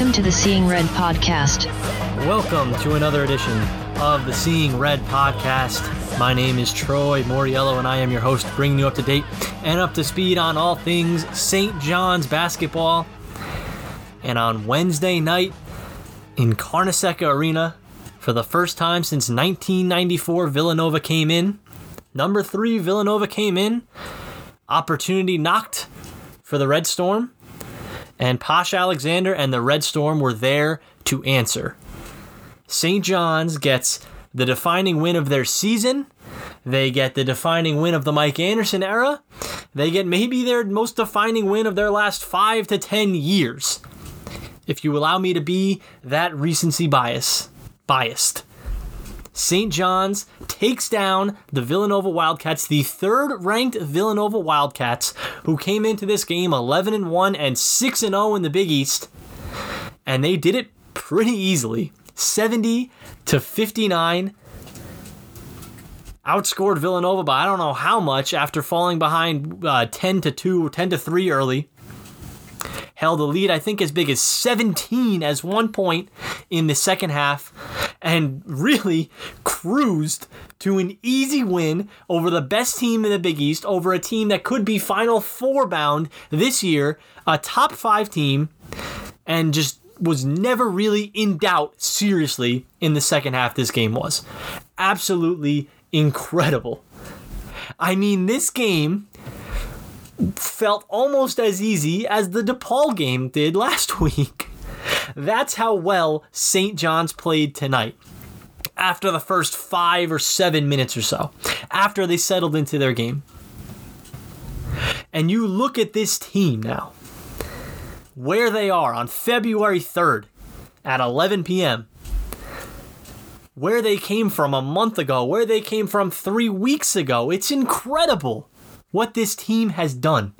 Welcome to the Seeing Red podcast. Welcome to another edition of the Seeing Red podcast. My name is Troy Moriello, and I am your host, bringing you up to date and up to speed on all things St. John's basketball. And on Wednesday night in Carnesecca Arena, for the first time since 1994, Villanova came in. Number three, Villanova came in. Opportunity knocked for the Red Storm. And Posh Alexander and the Red Storm were there to answer. St. John's gets the defining win of their season. They get the defining win of the Mike Anderson era. They get maybe their most defining win of their last five to ten years. If you allow me to be that recency bias biased. St. John's takes down the Villanova Wildcats, the third ranked Villanova Wildcats, who came into this game 11 and 1 and 6 and 0 in the Big East. And they did it pretty easily 70 to 59. Outscored Villanova by I don't know how much after falling behind uh, 10 to 2, 10 to 3 early held a lead, I think, as big as 17 as one point in the second half, and really cruised to an easy win over the best team in the Big East, over a team that could be Final Four bound this year, a top five team, and just was never really in doubt seriously in the second half this game was. Absolutely incredible. I mean, this game felt almost as easy as the DePaul game did last week. That's how well St. John's played tonight. After the first five or seven minutes or so, after they settled into their game. And you look at this team now, where they are on February 3rd at 11 p.m., where they came from a month ago, where they came from three weeks ago. It's incredible what this team has done.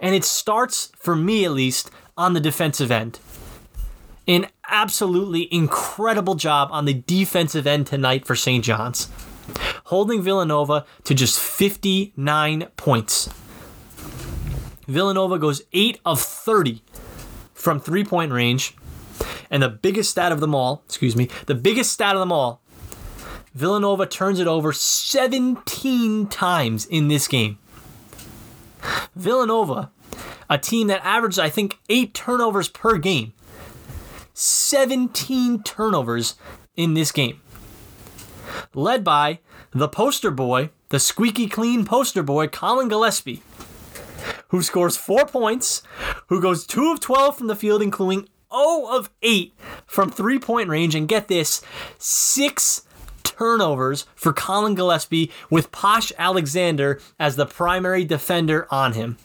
And it starts, for me at least, on the defensive end. An absolutely incredible job on the defensive end tonight for St. John's, holding Villanova to just 59 points. Villanova goes 8 of 30 from three point range. And the biggest stat of them all, excuse me, the biggest stat of them all Villanova turns it over 17 times in this game. Villanova, a team that averaged, I think, eight turnovers per game, 17 turnovers in this game. Led by the poster boy, the squeaky clean poster boy, Collin Gillespie, who scores four points, who goes 2 of 12 from the field, including 0 of 8 from three point range, and get this, six turnovers for Collin Gillespie with Posh Alexander as the primary defender on him.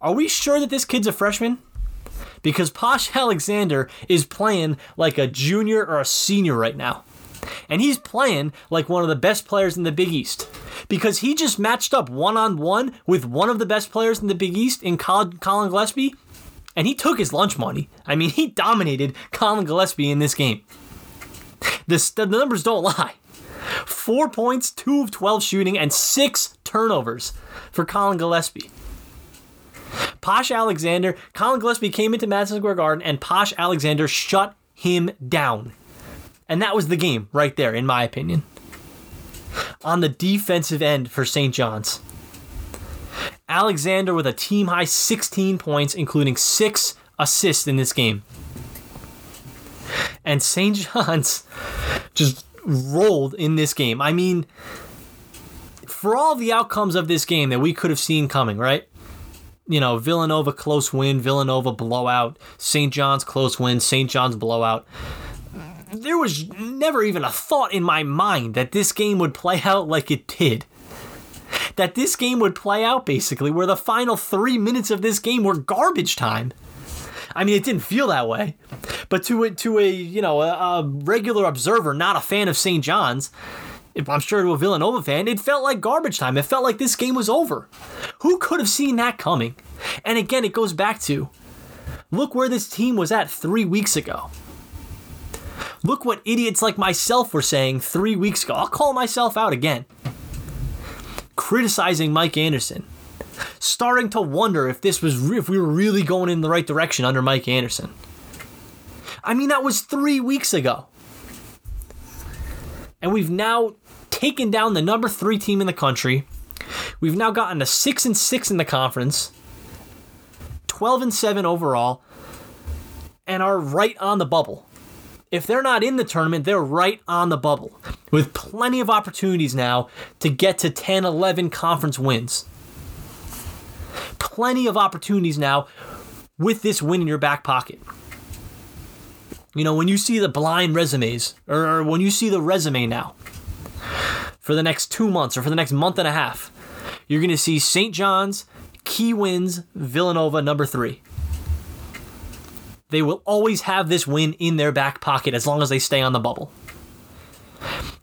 Are we sure that this kid's a freshman? Because Posh Alexander is playing like a junior or a senior right now. And he's playing like one of the best players in the Big East. Because he just matched up one on one with one of the best players in the Big East in Collin Gillespie, and he took his lunch money. I mean, he dominated Collin Gillespie in this game. This, the numbers don't lie. Four points, two of 12 shooting, and six turnovers for Collin Gillespie. Posh Alexander, Collin Gillespie came into Madison Square Garden, and Posh Alexander shut him down. And that was the game right there, in my opinion. On the defensive end for St. John's. Alexander with a team high 16 points, including six assists in this game and St. John's just rolled in this game. I mean, for all the outcomes of this game that we could have seen coming, right? You know, Villanova close win, Villanova blowout, St. John's close win, St. John's blowout. There was never even a thought in my mind that this game would play out like it did. That this game would play out basically where the final three minutes of this game were garbage time. I mean, it didn't feel that way, but to a, to a you know a, a regular observer, not a fan of St. John's, I'm sure to a Villanova fan, it felt like garbage time. It felt like this game was over. Who could have seen that coming? And again, it goes back to look where this team was at three weeks ago. Look what idiots like myself were saying three weeks ago. I'll call myself out again. Criticizing Mike Anderson, starting to wonder if this was re- if we were really going in the right direction under Mike Anderson. I mean, that was three weeks ago. And we've now taken down the number three team in the country. We've now gotten to six and six in the conference, 12 and seven overall, and are right on the bubble. If they're not in the tournament, they're right on the bubble with plenty of opportunities now to get to 10, 11 conference wins. Plenty of opportunities now with this win in your back pocket. You know, when you see the blind resumes, or when you see the resume now for the next two months or for the next month and a half, you're going to see St. John's, key wins, Villanova number three. They will always have this win in their back pocket as long as they stay on the bubble.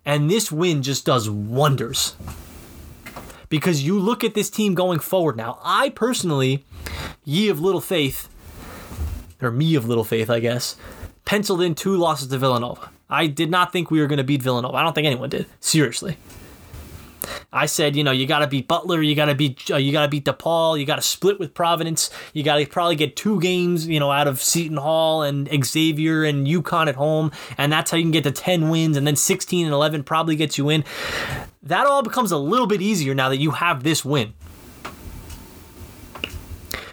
And this win just does wonders. Because you look at this team going forward now. I personally, ye of little faith, or me of little faith, I guess, penciled in two losses to Villanova. I did not think we were going to beat Villanova. I don't think anyone did. Seriously. I said, you know, you got to beat Butler, you got to beat uh, you got to beat DePaul, you got to split with Providence, you got to probably get two games, you know, out of Seton Hall and Xavier and UConn at home, and that's how you can get to 10 wins and then 16 and 11 probably gets you in. That all becomes a little bit easier now that you have this win.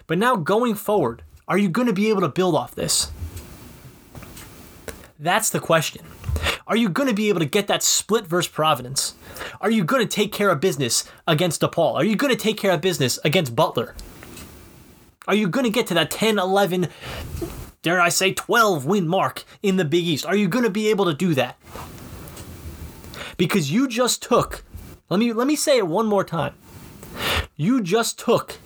But now going forward, are you going to be able to build off this? That's the question. Are you going to be able to get that split versus Providence? Are you going to take care of business against DePaul? Are you going to take care of business against Butler? Are you going to get to that 10, 11, dare I say 12 win mark in the Big East? Are you going to be able to do that? Because you just took, let me let me say it one more time. You just took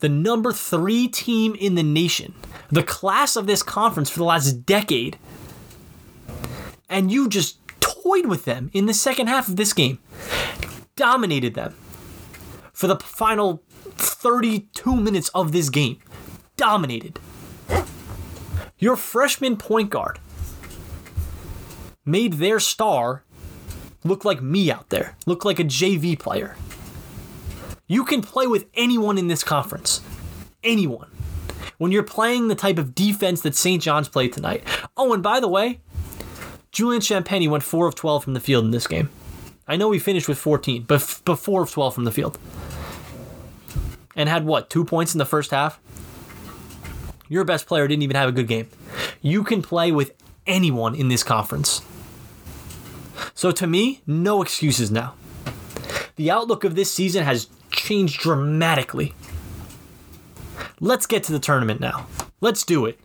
the number 3 team in the nation, the class of this conference for the last decade and you just toyed with them in the second half of this game. Dominated them for the final 32 minutes of this game. Dominated. Your freshman point guard made their star look like me out there, look like a JV player. You can play with anyone in this conference. Anyone. When you're playing the type of defense that St. John's played tonight. Oh, and by the way, Julian Champagnie went 4 of 12 from the field in this game. I know he finished with 14, but, f- but 4 of 12 from the field. And had what, two points in the first half? Your best player didn't even have a good game. You can play with anyone in this conference. So to me, no excuses now. The outlook of this season has changed dramatically. Let's get to the tournament now. Let's do it.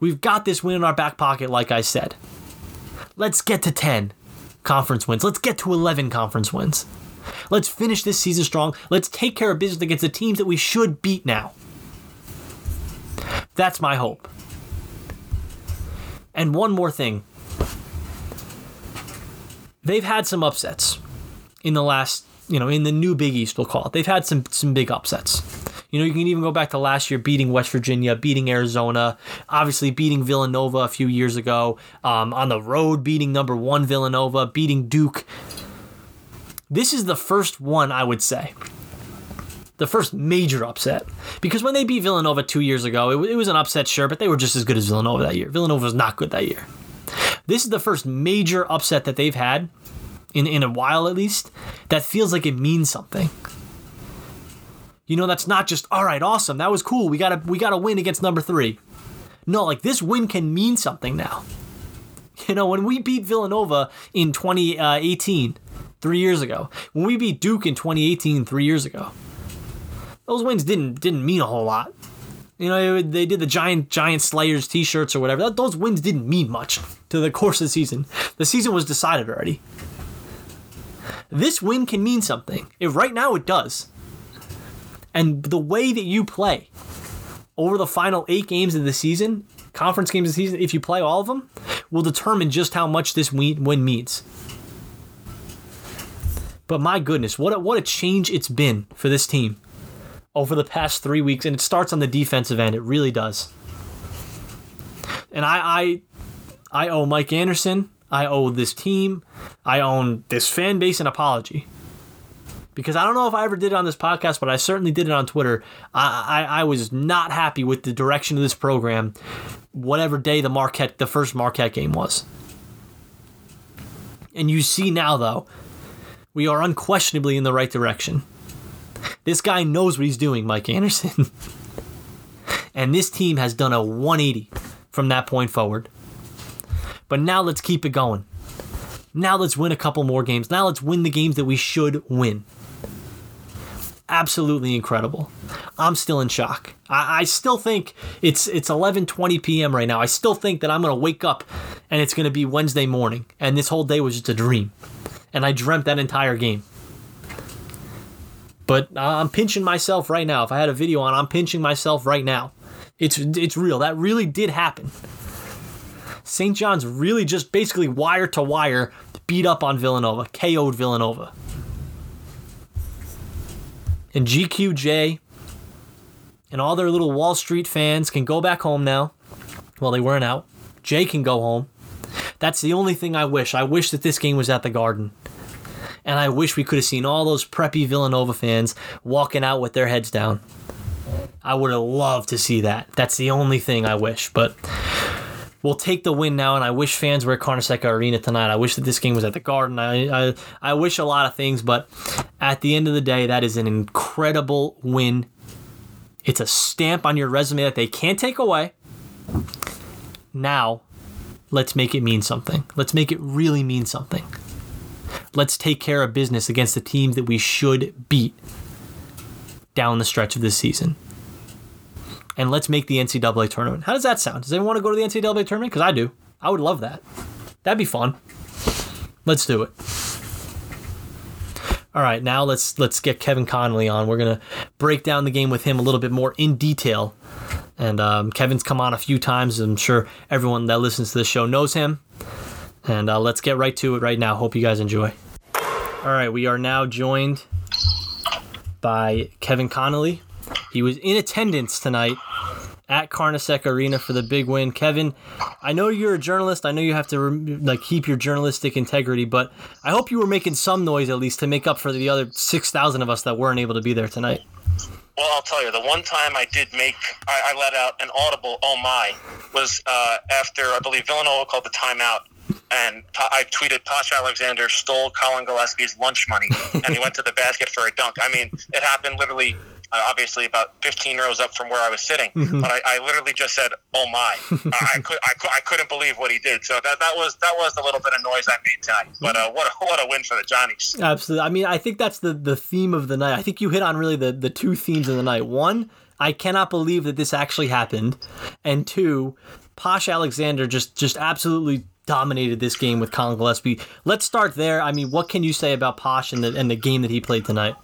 We've got this win in our back pocket, like I said. Let's get to 10 conference wins. Let's get to 11 conference wins. Let's finish this season strong. Let's take care of business against the teams that we should beat now. That's my hope. And one more thing. They've had some upsets in the last, you know, in the new Big East, we'll call it. They've had some some big upsets. You know, you can even go back to last year beating West Virginia, beating Arizona, obviously beating Villanova a few years ago, um, on the road beating number one Villanova, beating Duke. This is the first one, I would say. The first major upset. Because when they beat Villanova two years ago, it, it was an upset, sure, but they were just as good as Villanova that year. Villanova was not good that year. This is the first major upset that they've had, in, in a while at least, that feels like it means something. You know, that's not just all right, awesome, that was cool. We gotta we gotta win against number three. No, like this win can mean something now. You know, when we beat Villanova in 2018, three years ago, when we beat Duke in 2018, three years ago, those wins didn't didn't mean a whole lot. You know, they did the giant giant Slayers T-shirts or whatever. Those wins didn't mean much to the course of the season. The season was decided already. This win can mean something. If right now it does. And the way that you play over the final eight games of the season, conference games of the season, if you play all of them, will determine just how much this win means. But my goodness, what a, what a change it's been for this team over the past three weeks, and it starts on the defensive end. It really does. And I, I, I owe Mike Anderson, I owe this team, I owe this fan base an apology because I don't know if I ever did it on this podcast, but I certainly did it on Twitter. I, I, I was not happy with the direction of this program, whatever day the Marquette, the first Marquette game was. And you see now, though, we are unquestionably in the right direction. This guy knows what he's doing, Mike Anderson. and this team has done a 180 from that point forward. But now let's keep it going. Now let's win a couple more games. Now let's win the games that we should win. Absolutely incredible. I'm still in shock. I, I still think it's it's 11:20 p.m. right now. I still think that I'm gonna wake up and it's gonna be Wednesday morning, and this whole day was just a dream, and I dreamt that entire game. But I'm pinching myself right now. If I had a video on, I'm pinching myself right now. It's it's real. That really did happen. St. John's really just basically wire to wire beat up on Villanova, KO'd Villanova. And GQJ and all their little Wall Street fans can go back home now. Well, they weren't out. Jay can go home. That's the only thing I wish. I wish that this game was at the Garden. And I wish we could have seen all those preppy Villanova fans walking out with their heads down. I would have loved to see that. That's the only thing I wish. But we'll take the win now, and I wish fans were at Carnesecca Arena tonight. I wish that this game was at the Garden. I, I, I wish a lot of things, but at the end of the day, that is an incredible win. It's a stamp on your resume that they can't take away. Now, let's make it mean something. Let's make it really mean something. Let's take care of business against the teams that we should beat down the stretch of this season and let's make the NCAA tournament. How does that sound? Does anyone want to go to the NCAA tournament? Because I do. I would love that. That'd be fun. Let's do it. All right, now let's let's get Kevin Connelly on. We're gonna break down the game with him a little bit more in detail. And um, Kevin's come on a few times. I'm sure everyone that listens to this show knows him. And uh, let's get right to it right now. Hope you guys enjoy. All right, we are now joined by Kevin Connelly. He was in attendance tonight at Carnesecca Arena for the big win. Kevin, I know you're a journalist. I know you have to like keep your journalistic integrity, but I hope you were making some noise at least to make up for the other six thousand of us that weren't able to be there tonight. Well, I'll tell you, the one time I did make, I, I let out an audible "Oh my" was uh, after I believe Villanova called the timeout, and I tweeted Posh Alexander stole Collin Gillespie's lunch money, and he went to the basket for a dunk. I mean, it happened literally uh, obviously about 15 rows up from where I was sitting. Mm-hmm. But I, I, literally just said, "Oh my!" I, could, I, I couldn't believe what he did. So that, that was that was the little bit of noise I made tonight. But uh, what a, what a win for the Johnnies! Absolutely. I mean, I think that's the the theme of the night. I think you hit on really the the two themes of the night. One, I cannot believe that this actually happened, and two, Posh Alexander just just absolutely dominated this game with Collin Gillespie. Let's start there. I mean, what can you say about Posh and the and the game that he played tonight?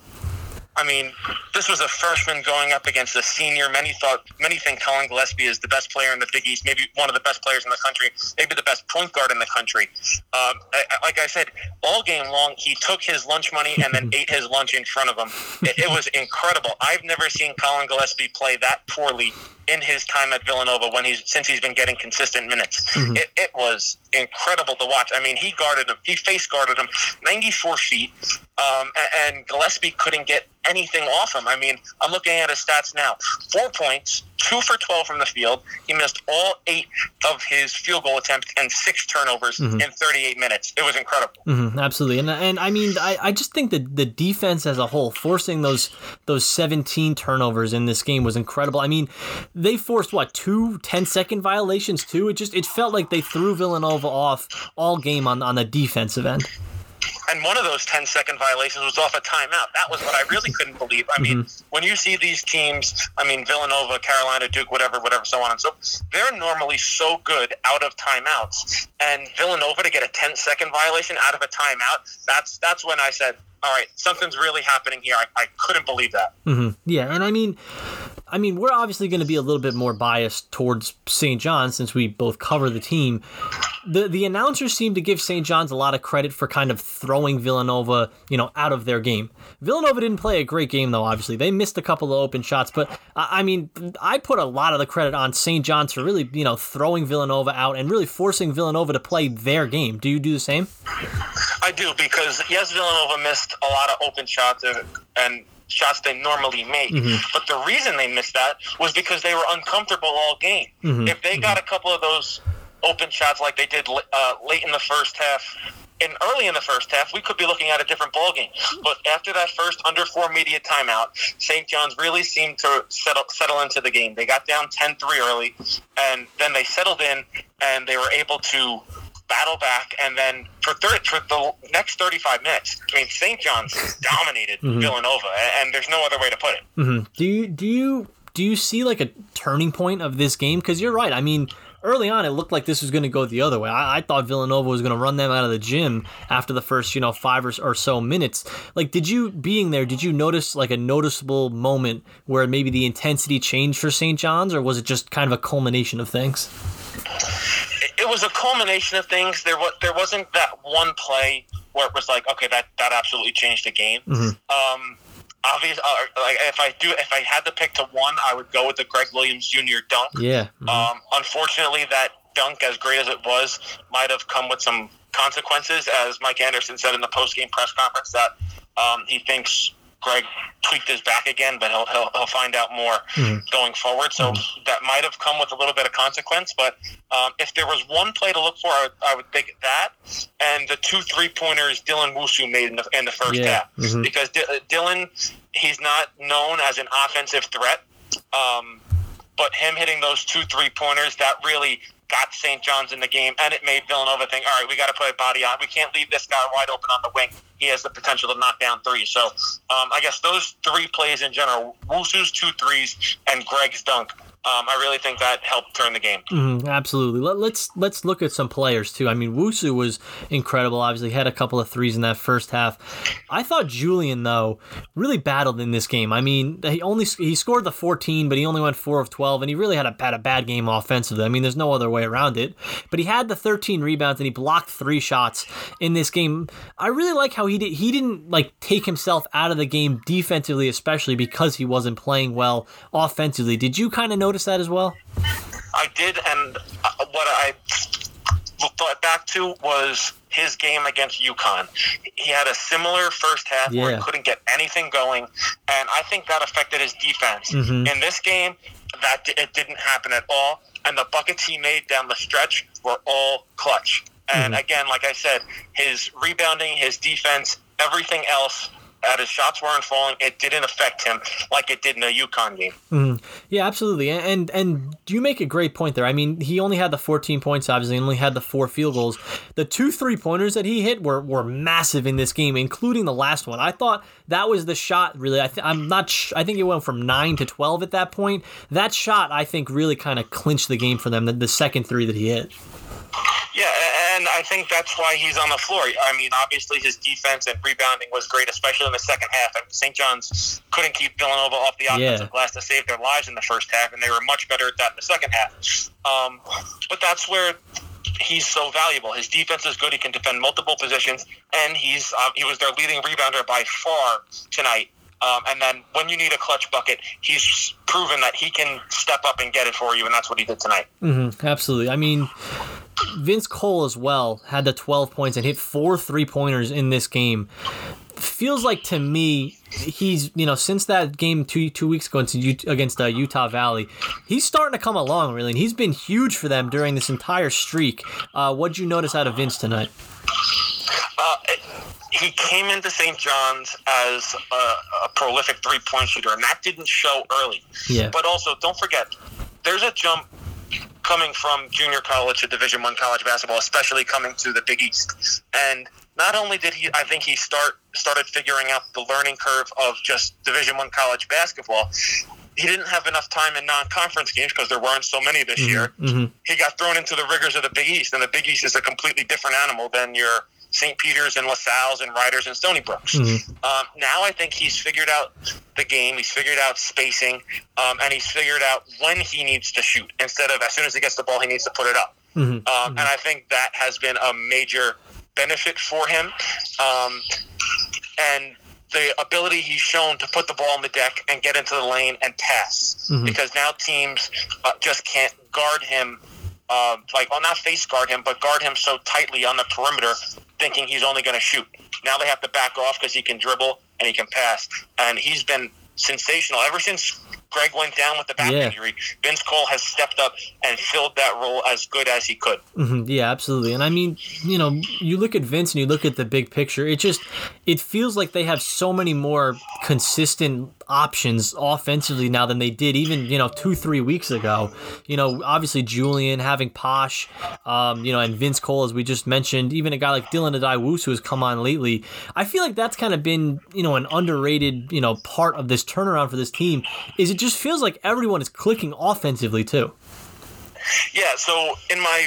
I mean, this was a freshman going up against a senior. Many thought, many think Collin Gillespie is the best player in the Big East, maybe one of the best players in the country, maybe the best point guard in the country. Um, like I said, all game long, he took his lunch money and then ate his lunch in front of him. It, it was incredible. I've never seen Collin Gillespie play that poorly in his time at Villanova when he's since he's been getting consistent minutes. Mm-hmm. It, it, was incredible to watch. I mean, he guarded him, he face guarded him 94 feet, um, and Gillespie couldn't get anything off him. I mean, I'm looking at his stats now: four points, two for 12 from the field. He missed all eight of his field goal attempts and six turnovers mm-hmm. in 38 minutes. It was incredible. Mm-hmm, absolutely, and and I mean, I, I just think that the defense as a whole, forcing those those 17 turnovers in this game was incredible. I mean, they forced what two 10 second violations too. It just it felt like they threw Villanova off all game on on the defensive end and one of those 10 second violations was off a timeout. That was what I really couldn't believe. I mean, mm-hmm. when you see these teams, I mean, Villanova, Carolina, Duke, whatever, whatever, so on and so they're normally so good out of timeouts. And Villanova to get a 10 second violation out of a timeout, that's that's when I said, all right, something's really happening here. I, I couldn't believe that. Mm-hmm. Yeah, and I mean, I mean, we're obviously going to be a little bit more biased towards St. John since we both cover the team. The the announcers seem to give St. John's a lot of credit for kind of throwing Villanova, you know, out of their game. Villanova didn't play a great game though. Obviously, they missed a couple of open shots, but I, I mean, I put a lot of the credit on St. John's for really, you know, throwing Villanova out and really forcing Villanova to play their game. Do you do the same? I do because yes, Villanova missed a lot of open shots and, and shots they normally make. Mm-hmm. But the reason they missed that was because they were uncomfortable all game. Mm-hmm. If they got a couple of those open shots like they did uh, late in the first half and early in the first half, we could be looking at a different ball game. But after that first under four media timeout, St. John's really seemed to settle settle into the game. They got down 10-3 early, and then they settled in, and they were able to battle back, and then for, thir- for the next 35 minutes, I mean, St. John's dominated Villanova, and, and there's no other way to put it. Mm-hmm. Do you do you do you see like a turning point of this game? Because you're right. I mean, early on, it looked like this was going to go the other way. I, I thought Villanova was going to run them out of the gym after the first, you know, five or, or so minutes. Like, did you being there? Did you notice like a noticeable moment where maybe the intensity changed for St. John's, or was it just kind of a culmination of things? It, was a culmination of things. There was there wasn't that one play where it was like, okay, that that absolutely changed the game. Um, obvious, uh, like if I do, if I had to pick to one, I would go with the Greg Williams Jr. dunk. Yeah. Um, unfortunately, that dunk, as great as it was, might have come with some consequences, as Mike Anderson said in the post-game press conference that um, he thinks Greg tweaked his back again, but he'll he'll, he'll find out more going forward. So that might have come with a little bit of consequence. But um, if there was one play to look for, I would, I would think that and the two three pointers Dylan Wusu made in the in the first Yeah. half Mhm. because D- uh, Dylan he's not known as an offensive threat. Um, but him hitting those two three pointers that really got St. John's in the game, and it made Villanova think, all right, we got to put a body on. We can't leave this guy wide open on the wing. He has the potential to knock down three. So um, I guess those three plays in general, Wusu's two threes and Greg's dunk, um, I really think that helped turn the game. Mhm, absolutely. Let, let's let's look at some players too. I mean, Wusu was incredible. Obviously, had a couple of threes in that first half. I thought Julian though really battled in this game. I mean, he only he scored the 14, but he only went four of 12, and he really had a had a bad game offensively. I mean, there's no other way around it. But he had the 13 rebounds and he blocked three shots in this game. I really like how he did. He didn't like take himself out of the game defensively, especially because he wasn't playing well offensively. Did you kind of notice that as well? I did, and uh, what I thought back to was his game against UConn. He had a similar first half where he couldn't get anything going, and I think that affected his defense. Mhm. In this game, that it didn't happen at all, and the buckets he made down the stretch were all clutch. And again, like I said, his rebounding, his defense, everything else. That his shots weren't falling, it didn't affect him like it did in the UConn game. Mhm. Yeah, absolutely. And, and you make a great point there. I mean, he only had the 14 points, obviously, and only had the four field goals. The two three pointers that he hit were, were massive in this game, including the last one. I thought that was the shot. Really, I th- I'm not. Sh- I think it went from nine to 12 at that point. That shot, I think, really kind of clinched the game for them. The, the second three that he hit. Yeah, and I think that's why he's on the floor. I mean, obviously his defense and rebounding was great, especially in the second half. I mean, St. John's couldn't keep Villanova off the offensive Yeah. glass to save their lives in the first half, and they were much better at that in the second half. Um, but that's where he's so valuable. His defense is good. He can defend multiple positions, and he's uh, he was their leading rebounder by far tonight. Um, and then when you need a clutch bucket, he's proven that he can step up and get it for you, and that's what he did tonight. hmm absolutely. I mean, Vince Cole as well had the 12 points and hit four three pointers in this game. Feels like to me, he's you know since that game two two weeks ago against, uh, Utah Valley, he's starting to come along really, and he's been huge for them during this entire streak. Uh, what'd you notice out of Vince tonight? Uh, he came into St. John's as a, a prolific three point shooter, and that didn't show early. Yeah. But also, don't forget, there's a jump coming from junior college to Division One college basketball, especially coming to the Big East. And not only did he, I think he start started figuring out the learning curve of just Division One college basketball. He didn't have enough time in non-conference games because there weren't so many this year hmm he got thrown into the rigors of the Big East, and the Big East is a completely different animal than your St. Peter's and LaSalle's and Riders and Stony Brooks. Um, now I think he's figured out the game. He's figured out spacing, um, and he's figured out when he needs to shoot instead of as soon as he gets the ball, he needs to put it up. Um, And I think that has been a major benefit for him. Um, and the ability he's shown to put the ball on the deck and get into the lane and pass because now teams uh, just can't guard him uh, like well not face guard him but guard him so tightly on the perimeter thinking he's only going to shoot. Now they have to back off because he can dribble and he can pass. And he's been sensational. Ever since Greg went down with the back Yeah. injury Vince Cole has stepped up and filled that role as good as he could Mhm, Yeah, absolutely. And I mean, you know, you look at Vince and you look at the big picture. It just it feels like they have so many more consistent options offensively now than they did even you know two three weeks ago. You know, obviously Julian having Posh, um, you know, and Vince Cole as we just mentioned. Even a guy like Dylan Addae-Wusu who has come on lately. I feel like that's kind of been you know an underrated you know part of this turnaround for this team. Is it just feels like everyone is clicking offensively too. Yeah, so in my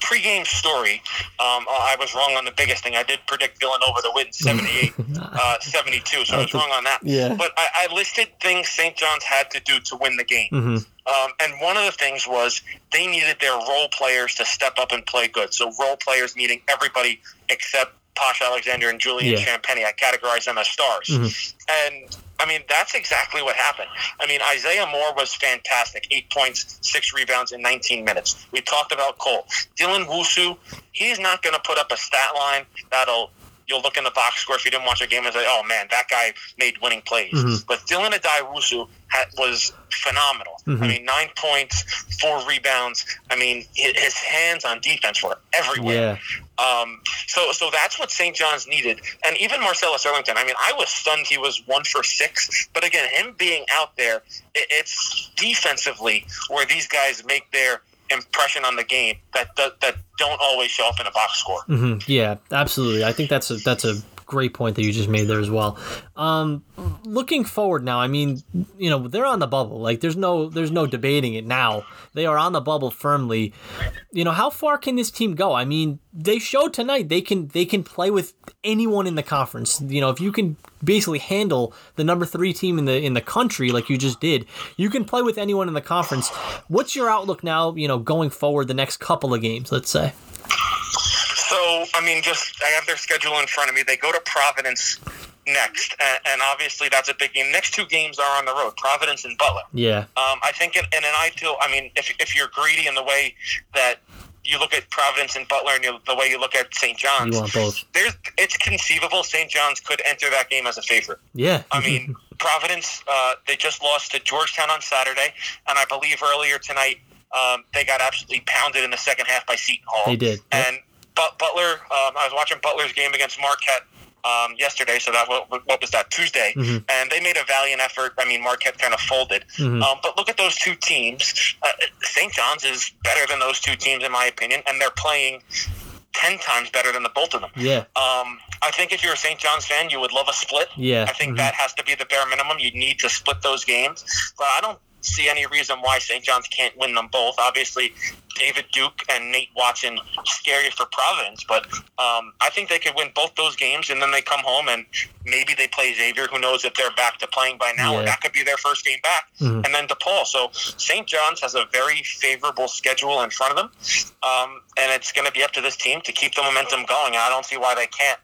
pregame story, um, I was wrong on the biggest thing. I did predict Villanova to win 78, uh, 72, so I was wrong on that. Yeah. But I, I listed things St. John's had to do to win the game. Mm-hmm. Um, and one of the things was they needed their role players to step up and play good. So role players meaning everybody except Posh Alexander and Julian Yeah. Mm-hmm. Champagnie. I categorize them as stars. And I mean, that's exactly what happened. I mean, Isaiah Moore was fantastic. Eight points, six rebounds in 19 minutes. We talked about Cole. Dylan Wusu, he's not going to put up a stat line that'll you'll look in the box score if you didn't watch a game and say, "Oh man, that guy made winning plays." But Dylan Addae-Wusu had, was phenomenal. I mean, nine points, four rebounds. I mean, his hands on defense were everywhere. Yeah. Um, so, so that's what St. John's needed, and even Marcellus Earlington. I mean, I was stunned he was one for six, but again, him being out there, it, it's defensively where these guys make their impression on the game that that, that don't always show up in a box score. hmm Yeah, absolutely. I think that's a that's a great point that you just made there as well. Um, looking forward now, I mean, you know, they're on the bubble. Like, there's no there's no debating it now. They are on the bubble firmly. You know, how far can this team go? I mean, they showed tonight they can they can play with anyone in the conference. You know, if you can basically handle the number three team in the in the country like you just did, you can play with anyone in the conference. What's your outlook now? You know, going forward the next couple of games, let's say. So, I mean, just I have their schedule in front of me. They go to Providence next, and, and obviously that's a big game. Next two games are on the road: Providence and Butler. Yeah. Um, I think in, in an ideal, I mean, if, if you're greedy in the way that you look at Providence and Butler, and you, the way you look at St. John's, You want both. there's it's conceivable St. John's could enter that game as a favorite. Yeah. I mean, Providence, uh, they just lost to Georgetown on Saturday, and I believe earlier tonight um, they got absolutely pounded in the second half by Seton Hall. They did, yep. And but Butler, um, I was watching Butler's game against Marquette um, yesterday, so that what, what was that Tuesday, Mhm. and they made a valiant effort. I mean, Marquette kind of folded, Mhm. um, but look at those two teams. Uh, St. John's is better than those two teams in my opinion, and they're playing ten times better than the both of them. yeah. Um, I think if you're a St. John's fan, you would love a split. Yeah. I think Mhm. that has to be the bare minimum. You need to split those games, but I don't see any reason why St. John's can't win them both. Obviously, David Duke and Nate Watson scary for Providence, but um, I think they could win both those games, and then they come home and maybe they play Xavier. Who knows if they're back to playing by now, Yeah. or that could be their first game back, Mhm. and then DePaul. So St. John's has a very favorable schedule in front of them, um, and it's going to be up to this team to keep the momentum going. I don't see why they can't.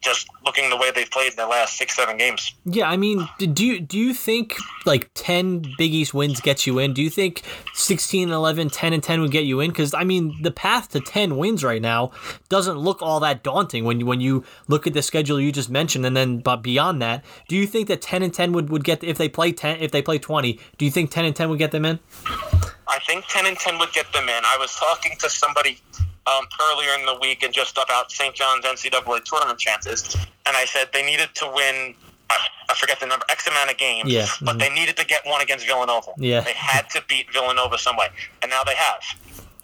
Just looking the way they've played in the last six, seven games. Yeah, I mean, do you do you think like 10 Big East wins gets you in? Do you think 16 and 11, 10 and 10 would get you in cuz I mean, the path to 10 wins right now doesn't look all that daunting when you when you look at the schedule you just mentioned and then but beyond that, do you think that 10 and 10 would would get if they play 10 if they play 20, do you think 10 and 10 would get them in? I think 10 and 10 would get them in. I was talking to somebody um, earlier in the week and just about St. John's NCAA tournament chances, and I said they needed to win. I, forget the number, X amount of games, Yeah, but mhm. they needed to get one against Villanova. Yeah. They had to beat Villanova some way, and now they have.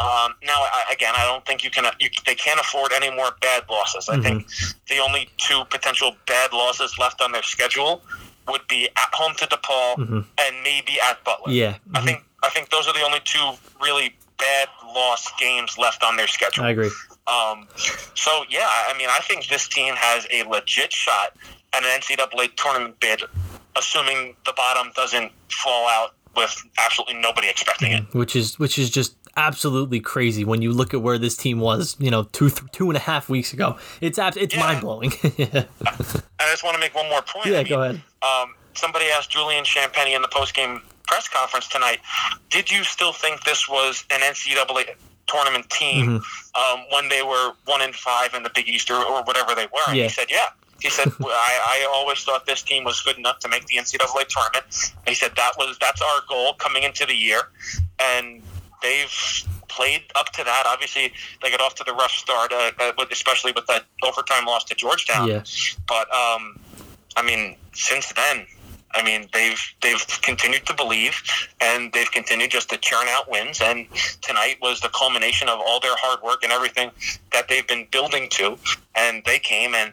Um, now, I, again, I don't think you can. You, they can't afford any more bad losses. I think Mm-hmm. the only two potential bad losses left on their schedule would be at home to DePaul and maybe at Butler. Mm-hmm. Yeah, I think I think those are the only two really bad lost games left on their schedule. I agree. Um, so yeah, I mean, I think this team has a legit shot at an NCAA tournament bid, assuming the bottom doesn't fall out with absolutely nobody expecting it. which is which is just absolutely crazy when you look at where this team was, you know, two th- two and a half weeks ago. It's abs- it's Yeah. mind blowing. I just want to make one more point. yeah, I go ahead. Um, somebody asked Julian Champagnie in the post-game press conference tonight, did you still think this was an NCAA tournament team Mm-hmm. um, when they were one in five in the Big East or, or whatever they were? And Yeah. he said, yeah. He said, I, I always thought this team was good enough to make the NCAA tournament. And he said that was that's our goal coming into the year, and they've played up to that. Obviously, they got off to the rough start, uh, uh, especially with that overtime loss to Georgetown. Yeah. But um, I mean, since then, I mean they've they've continued to believe, and they've continued just to churn out wins. And tonight was the culmination of all their hard work and everything that they've been building to. And they came and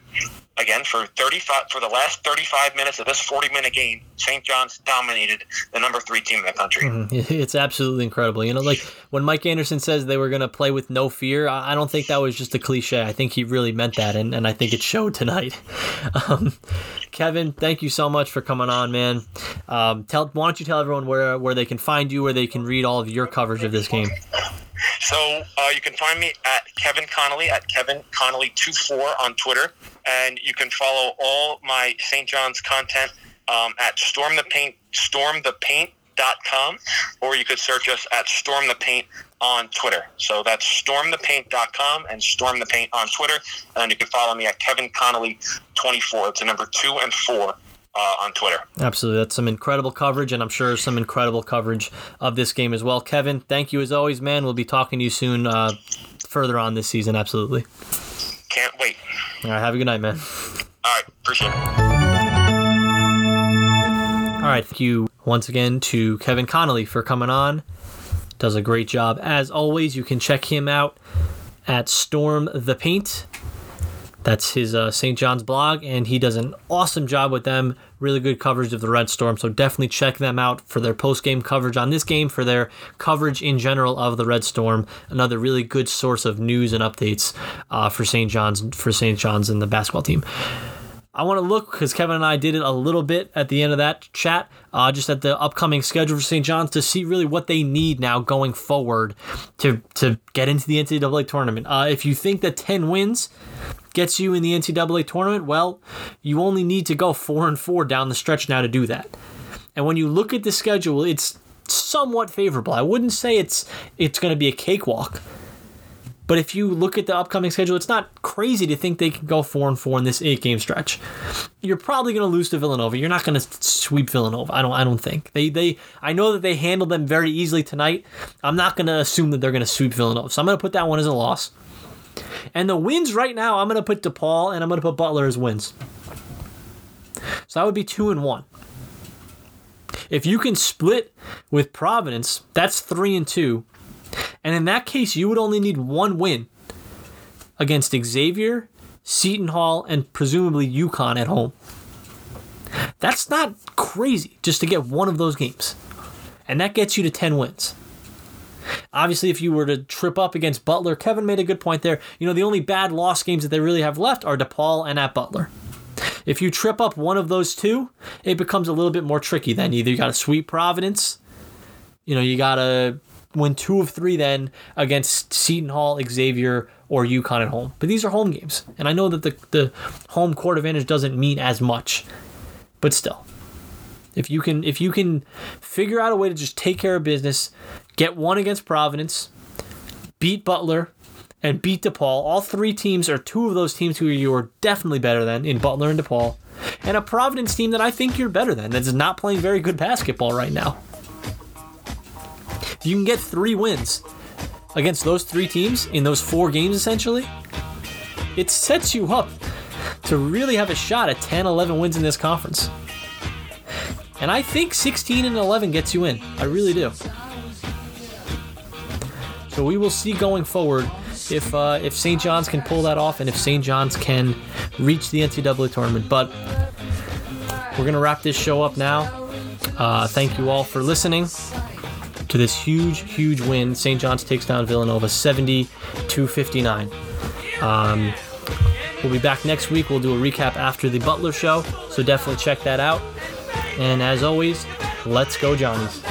again for 35 for the last 35 minutes of this 40 minute game, St. John's dominated the number three team in the country. It's absolutely incredible. You know, like when Mike Anderson says they were going to play with no fear, I I don't think that was just a cliche. I think he really meant that, and, and I think it showed tonight. Um, Kevin, thank you so much for coming on, man. Um, tell why don't you tell everyone where where they can find you, where they can read all of your coverage of this game. So uh, you can find me at Kevin Connelly at Kevin Connelly 24 on Twitter, and you can follow all my St. John's content um, at Storm the Paint stormthepaint.com, or you could search us at Storm the Paint on Twitter. So that's stormthepaint.com and Storm the Paint on Twitter, and you can follow me at Kevin Connelly 24. It's a number two and four. Uh, on Twitter. Absolutely. That's some incredible coverage, and I'm sure some incredible coverage of this game as well. Kevin, thank you as always, man. We'll be talking to you soon uh, further on this season. Absolutely. Can't wait. All right. Have a good night, man. All right. Appreciate it. All right. Thank you once again to Kevin Connelly for coming on. Does a great job. As always, you can check him out at Storm the Paint. That's his uh, St. John's blog, and he does an awesome job with them. Really good coverage of the Red Storm, so definitely check them out for their post game coverage on this game, for their coverage in general of the Red Storm. Another really good source of news and updates uh, for St. John's for St. John's and the basketball team. I want to look because Kevin and I did it a little bit at the end of that chat, uh, just at the upcoming schedule for St. John's to see really what they need now going forward to to get into the NCAA tournament. Uh, if you think that ten wins gets you in the NCAA tournament, well, you only need to go four and four down the stretch now to do that. And when you look at the schedule, it's somewhat favorable. I wouldn't say it's it's going to be a cakewalk. But if you look at the upcoming schedule, it's not crazy to think they can go four and four in this eight game stretch. You're probably going to lose to Villanova. You're not going to sweep Villanova. I don't. I don't think they. They. I know that they handled them very easily tonight. I'm not going to assume that they're going to sweep Villanova. So I'm going to put that one as a loss. And the wins right now, I'm going to put DePaul and I'm going to put Butler as wins. So that would be two and one. If you can split with Providence, that's three and two. And in that case, you would only need one win against Xavier, Seton Hall, and presumably UConn at home. That's not crazy just to get one of those games. And that gets you to 10 wins. Obviously, if you were to trip up against Butler, Kevin made a good point there. You know, the only bad loss games that they really have left are DePaul and at Butler. If you trip up one of those two, it becomes a little bit more tricky then. Either you got to sweep Providence, you know, you got to win two of three then against Seton Hall, Xavier, or UConn at home. But these are home games. And I know that the, the home court advantage doesn't mean as much. But still. If you can if you can figure out a way to just take care of business, get one against Providence, beat Butler, and beat DePaul, all three teams are two of those teams who you are definitely better than in Butler and DePaul. And a Providence team that I think you're better than, that's not playing very good basketball right now. If you can get three wins against those three teams in those four games essentially, it sets you up to really have a shot at 10, 11 wins in this conference. And I think 16 and 11 gets you in. I really do. So we will see going forward if uh, if St. John's can pull that off and if St. John's can reach the NCAA tournament. But we're gonna wrap this show up now. Uh, thank you all for listening. to this huge, huge win. St. John's takes down Villanova 70 to 59. Um, we'll be back next week. We'll do a recap after the Butler show, so definitely check that out. And as always, let's go, Johnnies.